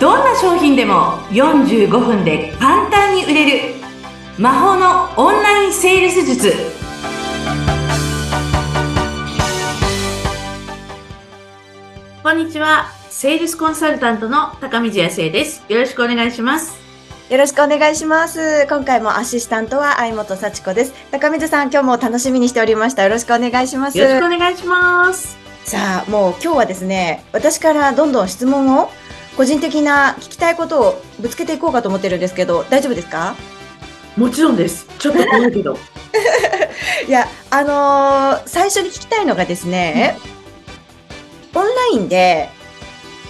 どんな商品でも45分で簡単に売れる魔法のオンラインセールス術こんにちはセールスコンサルタントの高見彩生ですよろしくお願いしますよろしくお願いします。今回もアシスタントは相本幸子です。高水さん、今日も楽しみにしておりました。よろしくお願いします。よろしくお願いしますさあ、もう今日はですね、私からどんどん質問を、個人的な聞きたいことをぶつけていこうかと思ってるんですけど、大丈夫ですか？もちろんです。ちょっと怖いけど。いや、あのー最初に聞きたいのがですね、オンラインで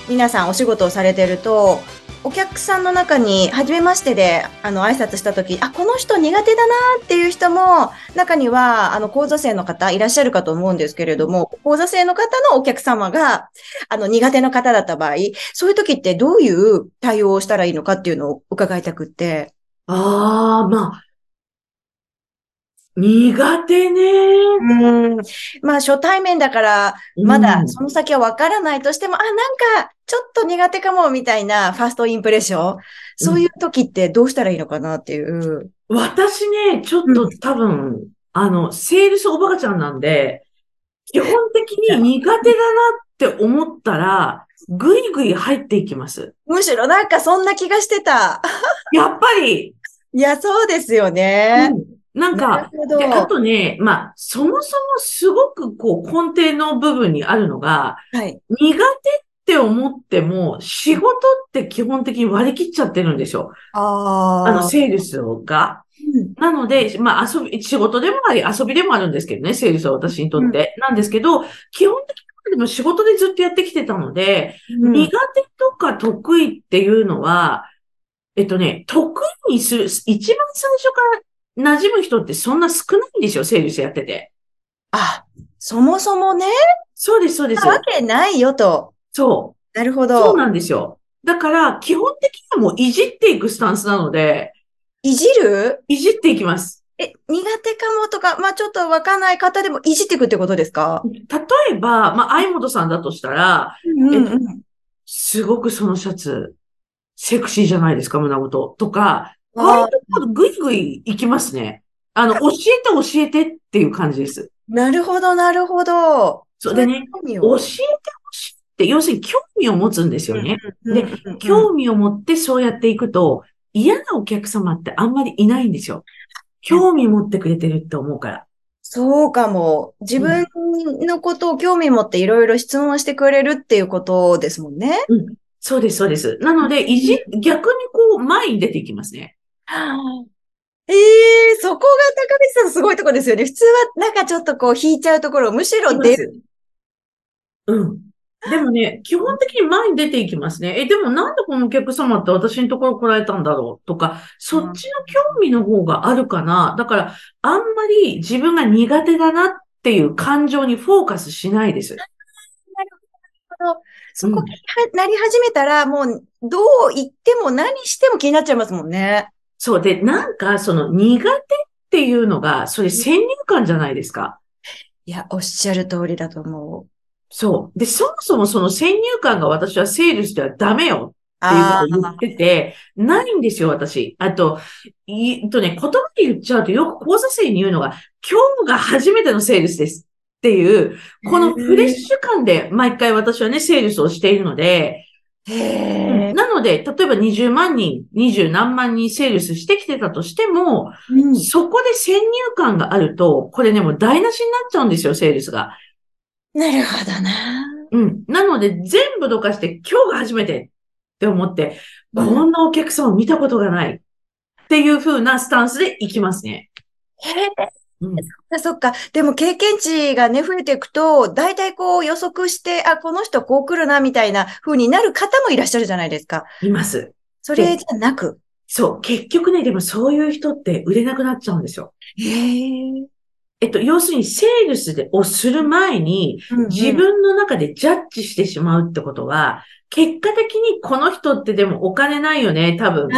皆さんお仕事をされてると、お客さんの中に、初めましてで、あの、挨拶したとき、あ、この人苦手だなっていう人も、中には、あの、講座生の方いらっしゃるかと思うんですけれども、講座生の方のお客様が、あの、苦手な方だった場合、そういう時ってどういう対応をしたらいいのかっていうのを伺いたくって。ああまあ苦手ねうん。まあ、初対面だから、まうんだその先はわからないとしても、あ、なんか、ちょっと苦手かも、みたいなファーストインプレッション？そういう時ってどうしたらいいのかなっていう。私ね、ちょっと多分、あの、セールスおバカちゃんなんで、基本的に苦手だなって思ったら、ぐいぐい入っていきます。むしろなんかそんな気がしてた。やっぱり、いや、そうですよね。うんなんなか、あとね、まあ、そもそもすごくこう、根底の部分にあるのが、はい。苦手って思っても、仕事って基本的に割り切っちゃってるんですよ。ああの、セールスが。うんなので、まあ遊び、仕事でもあり、遊びでもあるんですけどね、セールスは私にとって。なんですけど、基本的にでも仕事でずっとやってきてたので、うん苦手とか得意っていうのは、えっとね、得意にする、一番最初から馴染む人ってそんな少ないんですよ、セールスやってて。あ、そもそもね、そうです、そうです。わけないよと。そう。なるほそうど。なんですよ。だから、基本的にはもういじっていくスタンスなので、いじる？いじっていきます。え、苦手かもとか、まあちょっとわかんない方でもいじっていくってことですか？例えば、まあ、相本さんだとしたら、うんうんうん。すごくそのシャツ、セクシーじゃないですか、胸元。とか、あ割とぐいぐい行きますね。あの、教えて教えてっていう感じです。なるほど、なるほど。そうでね、教えて教えてほしいって、要するに興味を持つんですよね。でで興味を持ってそうやっていくと、嫌なお客様ってあんまりいないんですよ。興味持ってくれてるって思うから。そうかも。自分のことを興味持っていろいろ質問してくれるっていうことですもんね。そうです、そうです。なので、いじ、逆にこう、前に出ていきますね。ええそこが高見さんのすごいところですよね。普通はなんかちょっとこう引いちゃうところをむしろ出る。うん。でもね、基本的に前に出ていきますね。え、でもなんでこのお客様って私のところ来られたんだろうとか、そっちの興味の方があるかな。だから、あんまり自分が苦手だなっていう感情にフォーカスしないです。そこがなり始めたら、もうどう言っても何しても気になっちゃいますもんね。そう。で、なんか、その苦手っていうのが、それ先入観じゃないですか。いや、おっしゃる通りだと思う。そう。で、そもそもその先入観が私はセールスではダメよっていうことを言ってて、ないんですよ、私。あと、いとね、言葉で言っちゃうとよく講座生に言うのが、今日が初めてのセールスですっていう、このフレッシュ感で毎回私はね、セールスをしているので、なので、例えば20万人、20何万人セールスしてきてたとしても、うんそこで先入観があると、これね、もう台無しになっちゃうんですよ、セールスが。なるほどな。うん。なので、全部どかして、今日が初めてって思って、うんこんなお客さんを見たことがないっていう風なスタンスで行きますね。へえ。うん。あそっか。でも経験値がね、増えていくと、大体こう予測して、あ、この人こう来るな、みたいな風になる方もいらっしゃるじゃないですか。います。それじゃなく。そう。結局ね、でもそういう人って売れなくなっちゃうんですよ。へえ。えっと、要するに、セールスでをする前に、自分の中でジャッジしてしまうってことは、結果的にこの人ってでもお金ないよね、多分。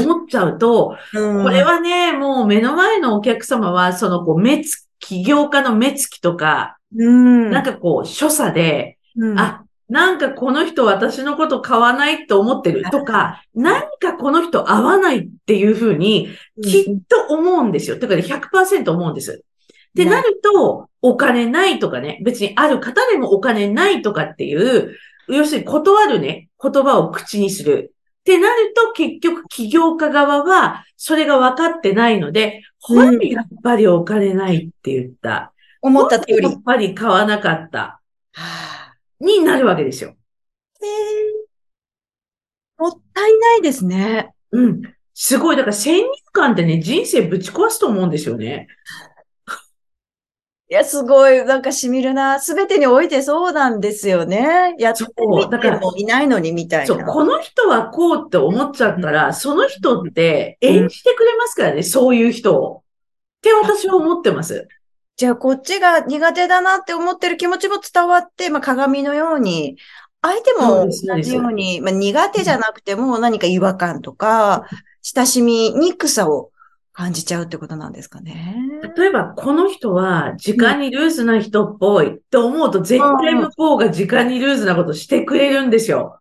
思っちゃうと、うん、これはね、もう目の前のお客様は、そのこう、目つ、起業家の目つきとか、うん、なんかこう、所作で、うん、あ、なんかこの人私のこと買わないと思ってるとか、何かこの人合わないっていうふうに、きっと思うんですよ。だから100%思うんです。ってなると、お金ないとかね、別にある方でもお金ないとかっていう、要するに断るね、言葉を口にする。ってなると、結局企業家側は、それが分かってないので、本にやっぱりお金ないって言った。思った通り。やっぱり買わなかった。になるわけですよ。へもったいないですね。うん。すごい。だから先入観ってね、人生ぶち壊すと思うんですよね。いや、すごい、なんか染みるな。すべてにおいてそうなんですよね。やってみてもいないのにみたいな。そう、この人はこうって思っちゃったら、うん、その人って演じてくれますからね、うん、そういう人を。って私は思ってます。じゃあ、こっちが苦手だなって思ってる気持ちも伝わって、まあ、鏡のように、相手も同じように、まあ、苦手じゃなくても何か違和感とか、親しみにくさを感じちゃうってことなんですかね。例えば、この人は時間にルーズな人っぽいって思うと、絶対向こうが時間にルーズなことしてくれるんですよ。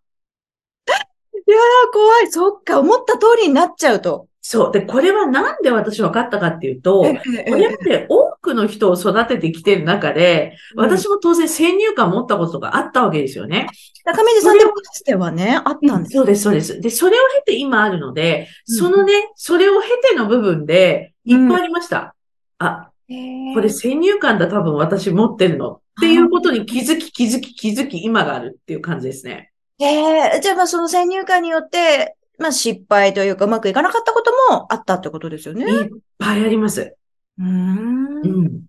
いやー、怖い。そっか、思った通りになっちゃうと。そう。で、これはなんで私分かったかっていうと、これって多くの人を育ててきてる中で、私も当然先入観持ったことがあったわけですよね。中水さんでもかつてはね、あったんです、そうです、そうです。で、それを経て今あるので、そのね、それを経ての部分で、いっぱいありました。あ、これ先入観だ、多分私持ってるの。っていうことに気づき、気づき、気づき、今があるっていう感じですね。ええじゃあまあその先入観によって、まあ失敗というかうまくいかなかったこともあったってことですよね。いっぱいあります。うん。うん。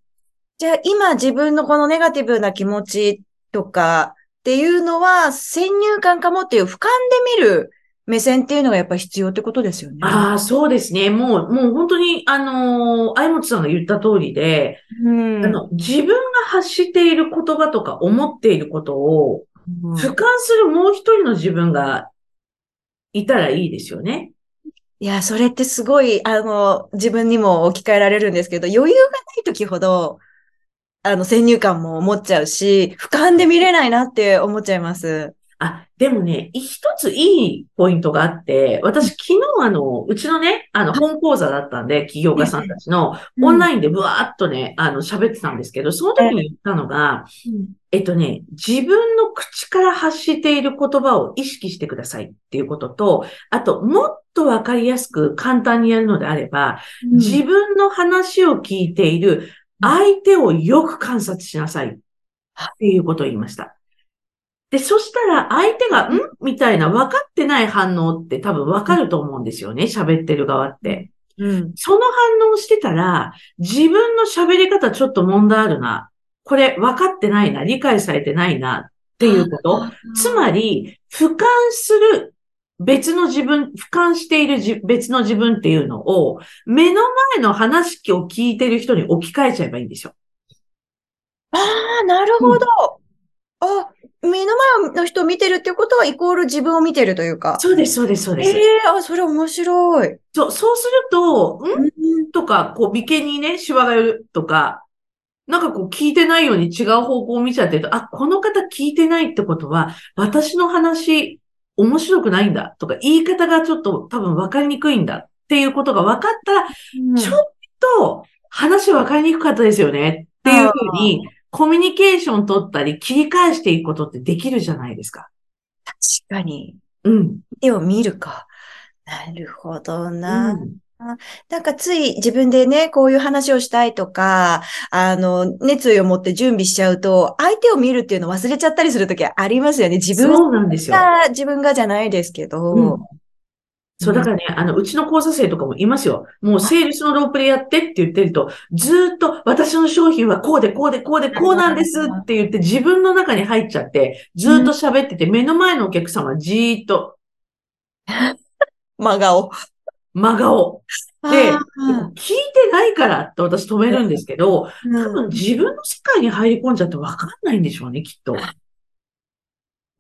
じゃあ今自分のこのネガティブな気持ちとかっていうのは先入観かもっていう俯瞰で見る目線っていうのがやっぱり必要ってことですよね。ああ、そうですね。もう、もう本当に、あのー、相本さんが言った通りで、うん、あの、自分が発している言葉とか思っていることを、俯瞰するもう一人の自分がいたらいいですよね。いや、それってすごい、あの、自分にも置き換えられるんですけど、余裕がない時ほど、あの、先入観も持っちゃうし、俯瞰で見れないなって思っちゃいます。あ、でもね、一ついいポイントがあって、私昨日あの、うちのね、あの、本講座だったんで、企業家さんたちの、オンラインでブワーっとね、あの、喋ってたんですけど、その時に言ったのが、えっとね、自分の口から発している言葉を意識してくださいっていうことと、あと、もっとわかりやすく簡単にやるのであれば、自分の話を聞いている相手をよく観察しなさいっていうことを言いました。で、そしたら相手が、ん？みたいな分かってない反応って多分分かると思うんですよね。喋ってる側って。うん、その反応してたら、自分の喋り方ちょっと問題あるな。これ分かってないな。理解されてないな。っていうこと。つまり、俯瞰する別の自分、俯瞰している別の自分っていうのを、目の前の話を聞いてる人に置き換えちゃえばいいんですよ。ああ、なるほど。うん、あ、目の前の人を見てるっていうことは、イコール自分を見てるというか。そうです、そうです、そうです。ええー、あ、それ面白い。そう、そうすると、ん？とか、こう、眉間にね、シワが寄るとか、なんかこう、聞いてないように違う方向を見ちゃってると、あ、この方聞いてないってことは、私の話、面白くないんだとか、言い方がちょっと多分分かりにくいんだっていうことが分かったら、うん、ちょっと話分かりにくかったですよねっていうふうに、コミュニケーション取ったり、切り返していくことってできるじゃないですか。確かに。うん。絵を見るか。なるほどな。うんなんかつい自分でね、こういう話をしたいとか、あの、熱意を持って準備しちゃうと、相手を見るっていうのを忘れちゃったりするときありますよね。自分が、自分がじゃないですけど、うん、そう、だからね、あの、うちの講座生とかもいますよ。もう、セールスのロープレやってって言ってると、ずっと私の商品はこうで、こうで、こうで、こうなんですって言って自分の中に入っちゃって、ずっと喋ってて、目の前のお客様じーっと。真顔。真顔。で、聞いてないからって私止めるんですけど、多分自分の世界に入り込んじゃってわかんないんでしょうね、きっと。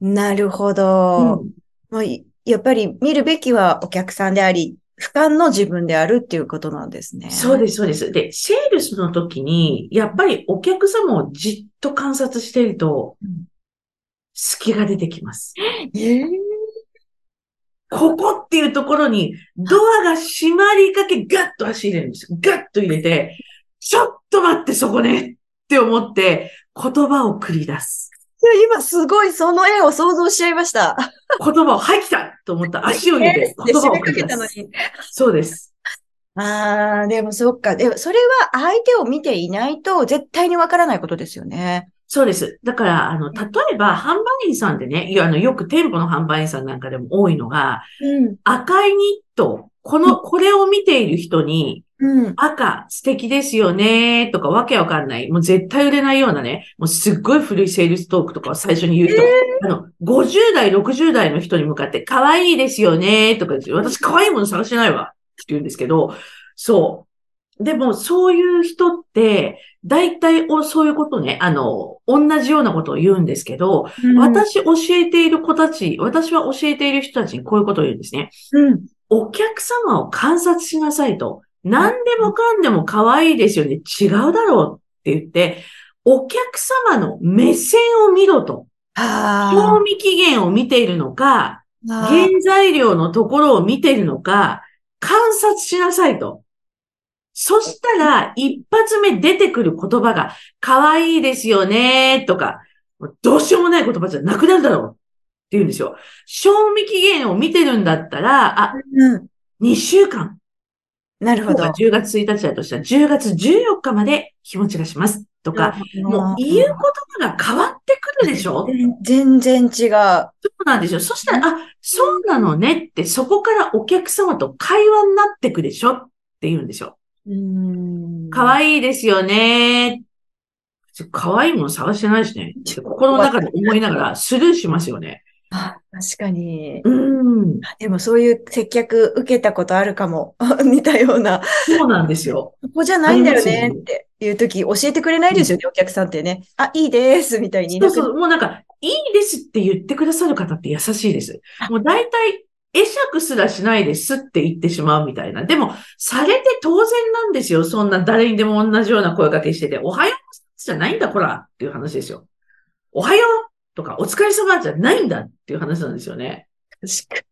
なるほど。うん、やっぱり見るべきはお客さんであり、俯瞰の自分であるっていうことなんですね。そうです、そうです。で、セールスの時に、やっぱりお客様をじっと観察していると、隙が出てきます。えーここっていうところに、ドアが閉まりかけ、ガッと足入れるんですよ。ガッと入れて、ちょっと待って、そこねって思って、言葉を繰り出す。いや今すごいその絵を想像しちゃいました。言葉を、はい、来たと思った 足を入れて、で言葉を締めか繰り出す。けたのに。そうです。ああ、でもそっか。でもそれは相手を見ていないと絶対にわからないことですよね。そうです。だから、あの、例えば、販売員さんでね、いや、あの、よく店舗の販売員さんなんかでも多いのが、うん。赤いニット、この、これを見ている人に、うん。赤、素敵ですよね、とかわけわかんない。もう絶対売れないようなね、もうすっごい古いセールストークとかを最初に言うと、あの、50代、60代の人に向かって、可愛いですよね、とか言って、私可愛いもの探してないわ、って言うんですけど、そう。でも、そういう人って、大体お、そういうことね、あの、同じようなことを言うんですけど、私教えている子たち、私は教えている人たちにこういうことを言うんですね。うん。お客様を観察しなさいと。何でもかんでも可愛いですよね。違うだろうって言って、お客様の目線を見ろと。あ賞味期限を見ているのか、あ。原材料のところを見ているのか、観察しなさいと。そしたら、一発目出てくる言葉が、可愛いですよね、とか、どうしようもない言葉じゃなくなるだろうって言うんですよ。賞味期限を見てるんだったら、あ、うん。2週間。なるほど。今日が10月1日だとしたら、10月14日まで日持ちがします。とか、もう言う言葉が変わってくるでしょ？全然違う。そうなんですよ。そしたら、あ、そうなのねって、そこからお客様と会話になってくでしょ？って言うんですよ。うん。可愛いですよね。可愛いもの探してないしね。心の中で思いながらスルーしますよね。あ、確かに。うん。でもそういう接客受けたことあるかも。似たような。そうなんですよ。ここじゃないんだよねっていう時教えてくれないですよね、お客さんってね。あ、いいです、みたいに。そうそう、もうなんか、いいですって言ってくださる方って優しいです。もう大体、会釈すらしないですって言ってしまうみたいな。でも、されて当然なんですよ。そんな誰にでも同じような声かけしてて、おはようじゃないんだ、こらっていう話ですよ。おはようとか、お疲れ様じゃないんだっていう話なんですよね。確か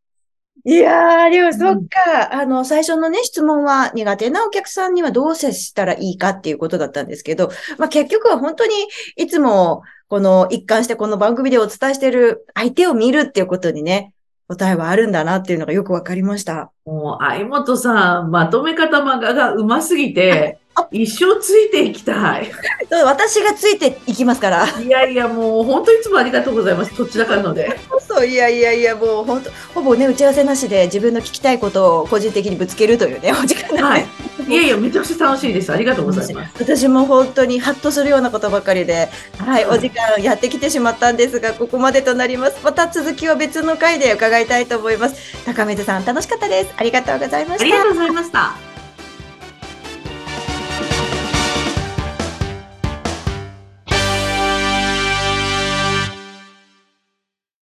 に。いやー、でもそっか。あの、最初のね、質問は苦手なお客さんにはどう接したらいいかっていうことだったんですけど、まあ結局は本当にいつもこの一貫してこの番組でお伝えしている相手を見るっていうことにね、答えはあるんだなっていうのがよくわかりました。もう、相本さん、まとめ方漫画が上手すぎて、一生ついていきたい。私がついていきますから。いやいや、もう、本当いつもありがとうございます。どちらかるので。そう、いやいやいや、もう本当、ほぼね、打ち合わせなしで自分の聞きたいことを個人的にぶつけるというね、お時間はい。いやいや、めちゃくちゃ楽しいです。ありがとうございます。私も本当にハッとするようなことばかりで、はい、お時間やってきてしまったんですが、ここまでとなります。また続きは別の回で伺いたいと思います。高水さん、楽しかったです。ありがとうございましたありが。とうございました。